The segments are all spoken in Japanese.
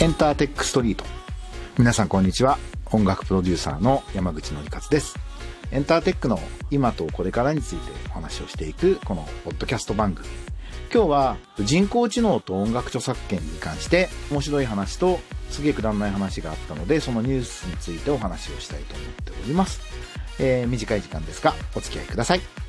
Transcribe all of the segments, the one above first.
エンターテックストリート。皆さんこんにちは。音楽プロデューサーの山口のりかつです。エンターテックの今とこれからについてお話をしていくこのポッドキャスト番組。今日は人工知能と音楽著作権に関して面白い話とすげえくだらない話があったのでそのニュースについてお話をしたいと思っております、えー、短い時間ですがお付き合いください。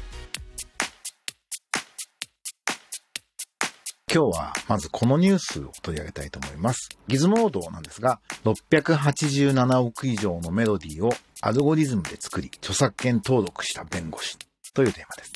今日はまずこのニュースを取り上げたいと思います。ギズモードなんですが、687億以上のメロディーをアルゴリズムで作り、著作権登録した弁護士というテーマです。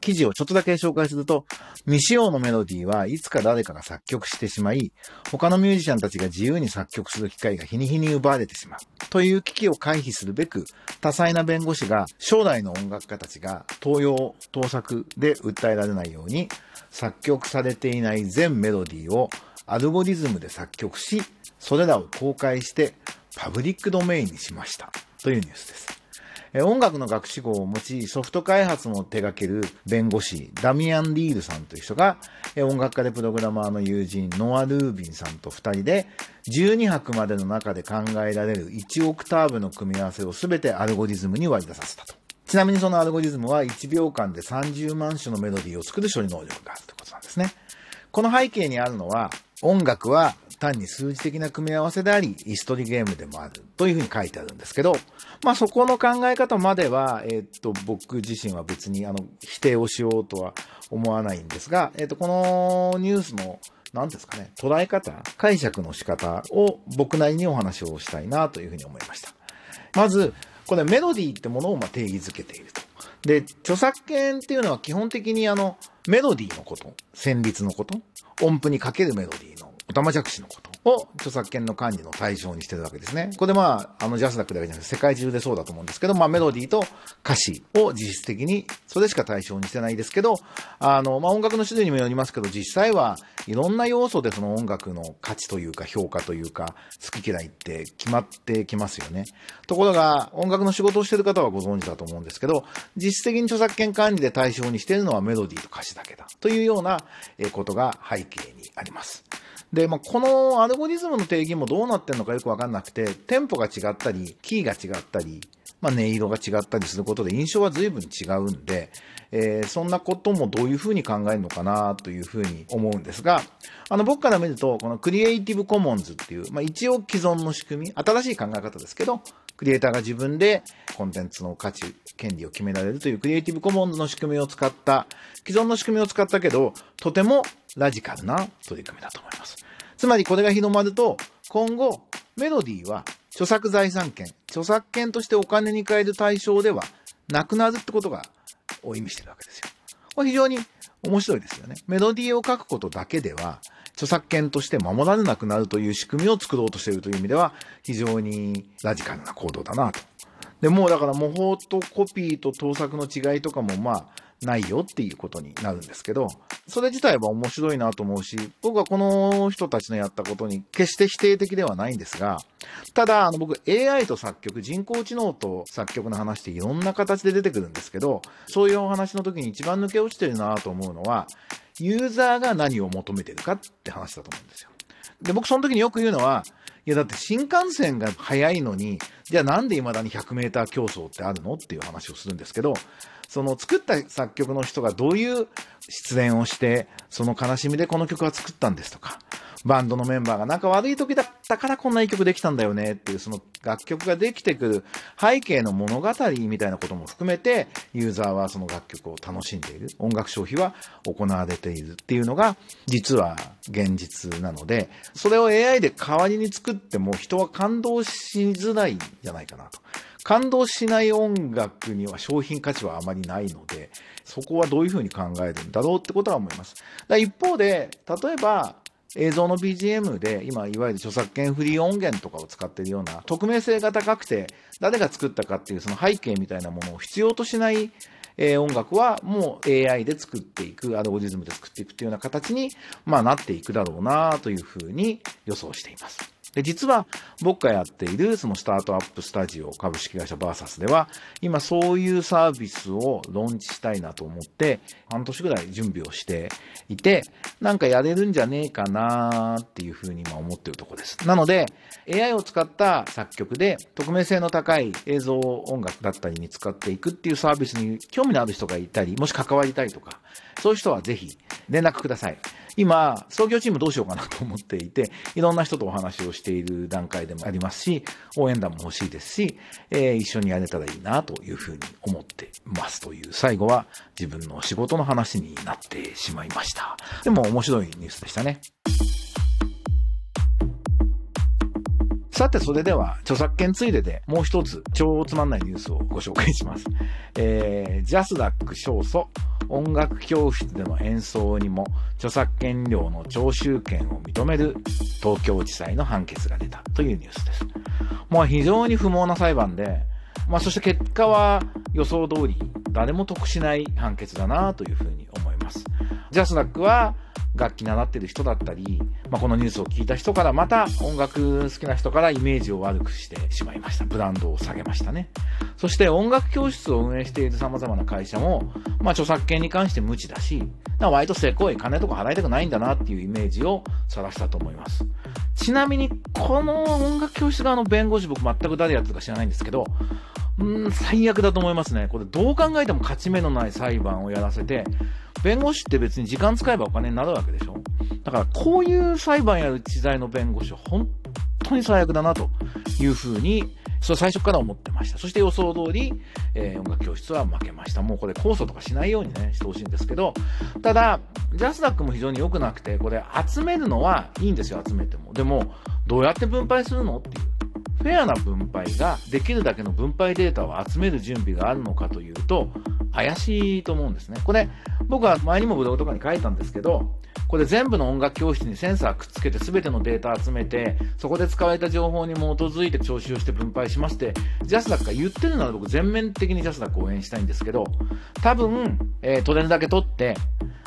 記事をちょっとだけ紹介すると、未使用のメロディーはいつか誰かが作曲してしまい、他のミュージシャンたちが自由に作曲する機会が日に日に奪われてしまう。という危機を回避するべく、多彩な弁護士が将来の音楽家たちが盗用、盗作で訴えられないように、作曲されていない全メロディーをアルゴリズムで作曲し、それらを公開してパブリックドメインにしました。というニュースです。音楽の学士号を持ち、ソフト開発も手掛ける弁護士、ダミアン・リールさんという人が、音楽家でプログラマーの友人、ノア・ルービンさんと二人で、12拍までの中で考えられる1オクターブの組み合わせを全てアルゴリズムに割り出させたと。ちなみにそのアルゴリズムは1秒間で30万種のメロディーを作る処理能力があるということなんですね。この背景にあるのは、音楽は単に数字的な組み合わせであり、イストリゲームでもあるというふうに書いてあるんですけど、まあそこの考え方までは、えっ、と、僕自身は別にあの、否定をしようとは思わないんですが、えっ、と、このニュースの何ですかね、捉え方、解釈の仕方を僕なりにお話をしたいなというふうに思いました。まず、これメロディーってものをま定義づけていると。で、著作権っていうのは基本的にあの、メロディーのこと、旋律のこと、音符にかけるメロディーのおたまじゃくしのことを著作権の管理の対象にしてるわけですね。これまあ、あのジャスダックだけじゃなくて世界中でそうだと思うんですけど、まあメロディーと歌詞を実質的にそれしか対象にしてないですけど、あの、まあ音楽の種類にもよりますけど、実際はいろんな要素でその音楽の価値というか評価というか好き嫌いって決まってきますよね。ところが音楽の仕事をしてる方はご存知だと思うんですけど、実質的に著作権管理で対象にしているのはメロディーと歌詞だけだというようなことが背景にあります。で、まあ、このアルゴリズムの定義もどうなってるのかよくわかんなくて、テンポが違ったり、キーが違ったり、まあ、音色が違ったりすることで印象は随分違うんで、えー、そんなこともどういうふうに考えるのかなというふうに思うんですが、あの、僕から見ると、このクリエイティブコモンズっていう、まあ、一応既存の仕組み、新しい考え方ですけど、クリエイターが自分でコンテンツの価値、権利を決められるというクリエイティブコモンズの仕組みを使った、既存の仕組みを使ったけど、とてもラジカルな取り組みだと思います。つまりこれが広まると、今後、メロディーは著作財産権、著作権としてお金に換える対象ではなくなるってことがを意味してるわけですよ。これ非常に面白いですよね。メロディーを書くことだけでは、著作権として守られなくなるという仕組みを作ろうとしているという意味では、非常にラジカルな行動だなと。で、もうだから模倣とコピーと盗作の違いとかもまあ、ないよっていうことになるんですけど、それ自体は面白いなと思うし、僕はこの人たちのやったことに決して否定的ではないんですが、ただ、あの僕 AI と作曲、人工知能と作曲の話っていろんな形で出てくるんですけど、そういうお話の時に一番抜け落ちてるなと思うのは、ユーザーが何を求めてるかって話だと思うんですよ。で、僕その時によく言うのは、いやだって新幹線が速いのに、じゃあなんで未だに 100m 競争ってあるのっていう話をするんですけど、その作った作曲の人がどういう出演をして、その悲しみでこの曲は作ったんですとか、バンドのメンバーが仲悪い時だったからこんないい曲できたんだよねっていうその楽曲ができてくる背景の物語みたいなことも含めてユーザーはその楽曲を楽しんでいる音楽消費は行われているっていうのが実は現実なのでそれを AI で代わりに作っても人は感動しづらいんじゃないかなと。感動しない音楽には商品価値はあまりないので、そこはどういうふうに考えるんだろうってことは思います。だ一方で、例えば、映像の BGM で今いわゆる著作権フリー音源とかを使ってるような匿名性が高くて誰が作ったかっていうその背景みたいなものを必要としないえ音楽はもう AI で作っていく、アルゴリズムで作っていくっていうような形に、まあ、なっていくだろうなというふうに予想しています。で、実は僕がやっているそのスタートアップスタジオ株式会社バーサスでは、今そういうサービスをローンチしたいなと思って、半年ぐらい準備をしていて、なんかやれるんじゃねえかなっていうふうに今思ってるとこです。なので、AI を使った作曲で匿名性の高い映像音楽だったりに使っていくっていうサービスに興味のある人がいたり、もし関わりたいとか、そういう人はぜひ連絡ください。今、創業チームどうしようかなと思っていて、いろんな人とお話をしている段階でもありますし、応援団も欲しいですし、えー、一緒にやれたらいいなというふうに思っていますという、最後は自分の仕事の話になってしまいました。でも面白いニュースでしたね。さて、それでは、著作権ついででもう一つ、超つまんないニュースをご紹介します。えー、ジャスダック勝訴、音楽教室での演奏にも著作権料の徴収権を認める東京地裁の判決が出たというニュースです。もう非常に不毛な裁判で、まあそして結果は予想通り誰も得しない判決だなというふうに思います。ジャスダックは楽器習ってる人だったり、まあ、このニュースを聞いた人からまた音楽好きな人からイメージを悪くしてしまいました。ブランドを下げましたね。そして音楽教室を運営している様々な会社も、まあ、著作権に関して無知だし、割とせこい金とか払いたくないんだなっていうイメージを晒したと思います。ちなみに、この音楽教室側の弁護士僕全く誰やってるか知らないんですけど、うん、最悪だと思いますね。これどう考えても勝ち目のない裁判をやらせて、弁護士って別に時間使えばお金になるわけでしょ？だからこういう裁判やる知財の弁護士は本当に最悪だなというふうに、それ最初から思ってました。そして予想通り、えー、音楽教室は負けました。もうこれ控訴とかしないようにね、してほしいんですけど、ただ、ジャスダックも非常に良くなくて、これ集めるのはいいんですよ、集めても。でも、どうやって分配するのっていう。フェアな分配ができるだけの分配データを集める準備があるのかというと、怪しいと思うんですね。これ、僕は前にもブログとかに書いたんですけど、これ全部の音楽教室にセンサーくっつけて全てのデータ集めて、そこで使われた情報に基づいて徴収して分配しますって、ジャスダックが言ってるなら僕全面的にジャスダックを応援したいんですけど、多分、えー、取れるだけ取って、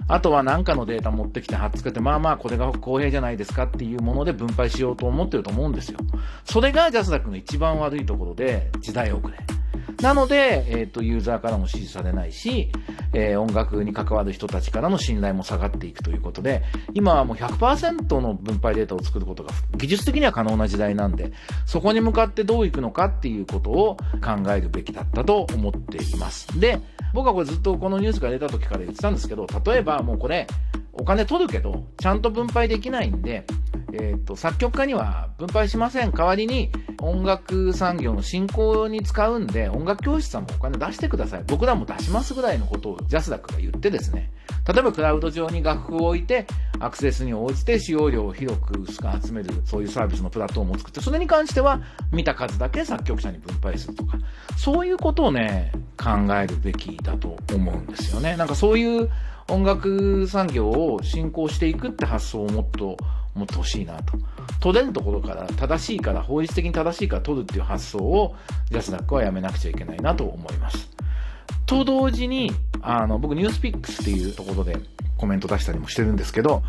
あとは何かのデータ持ってきて貼っつけて、まあまあこれが公平じゃないですかっていうもので分配しようと思ってると思うんですよ。それがジャスダックの一番悪いところで、時代遅れ。なので、えっ、ー、と、ユーザーからも支持されないし、えー、音楽に関わる人たちからの信頼も下がっていくということで、今はもう100%の分配データを作ることが技術的には可能な時代なんで、そこに向かってどういくのかっていうことを考えるべきだったと思っています。で、僕はこれずっとこのニュースが出た時から言ってたんですけど、例えばもうこれ、お金取るけど、ちゃんと分配できないんで、えっ、と、作曲家には分配しません。代わりに音楽産業の振興に使うんで、音楽教室さんもお金出してください。僕らも出しますぐらいのことをジャスダックが言ってですね、例えばクラウド上に楽譜を置いて、アクセスに応じて使用量を広く薄く集める、そういうサービスのプラットフォームを作って、それに関しては見た数だけ作曲者に分配するとか、そういうことをね、考えるべきだと思うんですよね。なんかそういう音楽産業を振興していくって発想をもっと持ってほしいなと。取れるところから正しいから、法律的に正しいから取るっていう発想をジャスダックはやめなくちゃいけないなと思います。と同時に、あの、僕ニュースピックスっていうところでコメント出したりもしてるんですけど、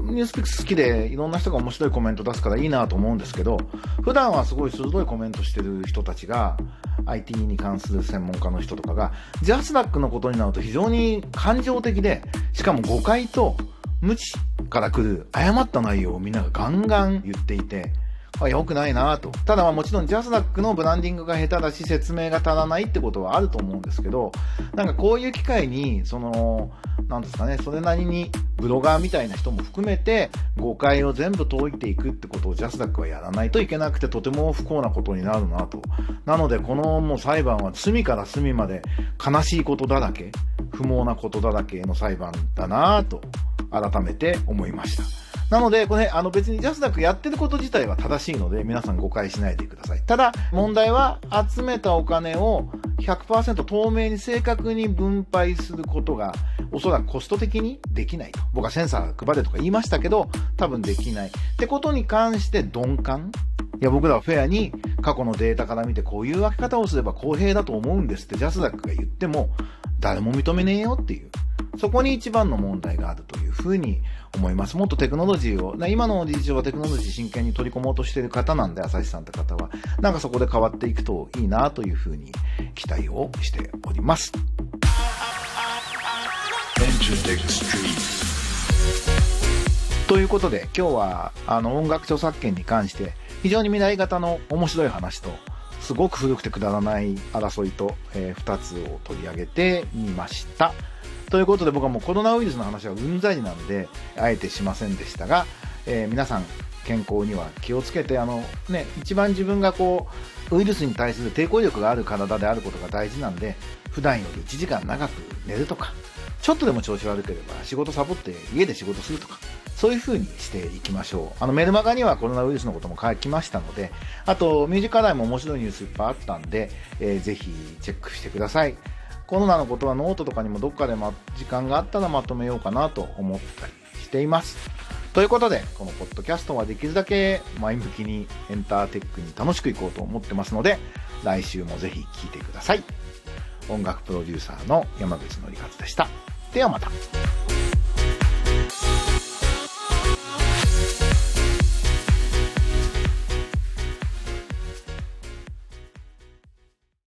ニュースピックス好きでいろんな人が面白いコメント出すからいいなと思うんですけど、普段はすごい鋭いコメントしてる人たちが、IT に関する専門家の人とかが、ジャスダックのことになると非常に感情的で、しかも誤解と無知から来る誤った内容をみんながガンガン言っていて、良くないなと。ただまあもちろんジャスダックのブランディングが下手だし説明が足らないってことはあると思うんですけど、なんかこういう機会に、その、なんですかね、それなりにブロガーみたいな人も含めて誤解を全部解いていくってことをジャスダックはやらないといけなくてとても不幸なことになるなと。なのでこのもう裁判は隅から隅まで悲しいことだらけ、不毛なことだらけの裁判だなと改めて思いました。なので、これ、あの別にジャスダックやってること自体は正しいので、皆さん誤解しないでください。ただ、問題は集めたお金を100%透明に正確に分配することが、おそらくコスト的にできないと。僕はセンサー配れとか言いましたけど、多分できない。ってことに関して鈍感いや、僕らはフェアに過去のデータから見てこういう分け方をすれば公平だと思うんですってジャスダックが言っても、誰も認めねえよっていう。そこに一番の問題があるというふうに思います。もっとテクノロジーを、今の事情はテクノロジー真剣に取り込もうとしている方なんで、朝日さんって方は、なんかそこで変わっていくといいなというふうに期待をしております。ということで今日はあの音楽著作権に関して非常に未来型の面白い話とすごく古くてくだらない争いと、えー、2つを取り上げてみました。ということで僕はもうコロナウイルスの話はうんざりなんであえてしませんでしたが、えー、皆さん健康には気をつけてあの、ね、一番自分がこうウイルスに対する抵抗力がある体であることが大事なんで普段より1時間長く寝るとかちょっとでも調子悪ければ仕事サボって家で仕事するとか、そういう風にしていきましょう。あのメルマガにはコロナウイルスのことも書きましたので、あとミュージカルも面白いニュースいっぱいあったんで、えー、ぜひチェックしてください。コロナのことはノートとかにもどっかで、ま、時間があったらまとめようかなと思ったりしています。ということで、このポッドキャストはできるだけ前向きにエンターテックに楽しくいこうと思ってますので、来週もぜひ聴いてください。音楽プロデューサーの山口のりかつでした。ではまた。